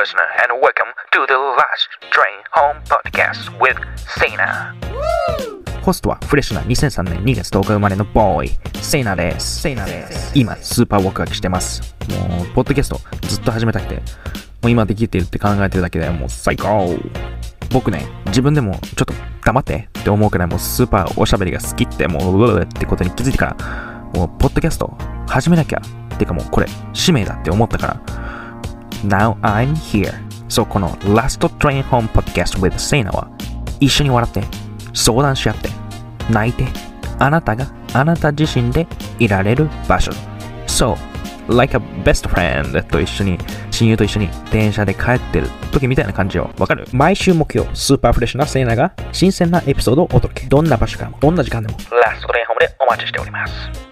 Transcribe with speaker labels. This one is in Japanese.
Speaker 1: listener, and welcome to the Last Train Home Podcast with Sena.
Speaker 2: ホストはフレッシュな2003年2月10日生まれのボーイ、セイナです。セイナです。今、スーパーワクワクしてます。もう、ポッドキャストずっと始めたくて、もう今できてるって考えてるだけでもう最高。僕ね、自分でもちょっと黙ってって思うくらいもうスーパーおしゃべりが好きってもう、うわうわってことに気づいてから、もう、ポッドキャスト始めなきゃ。ってかもう、これ、使命だって思ったから、Now I'm here. そう、この Last Train Home Podcast with Sena は、一緒に笑って、相談し合って、泣いて、あなたがあなた自身でいられる場所。そう、like a best friend と一緒に、親友と一緒に電車で帰ってる時みたいな感じよ。わかる？毎週木曜、スーパーフレッシュなセイナが新鮮なエピソードをお届け。どんな場所からも、どんな時間でも。
Speaker 1: ラストトレインホームでお待ちしております。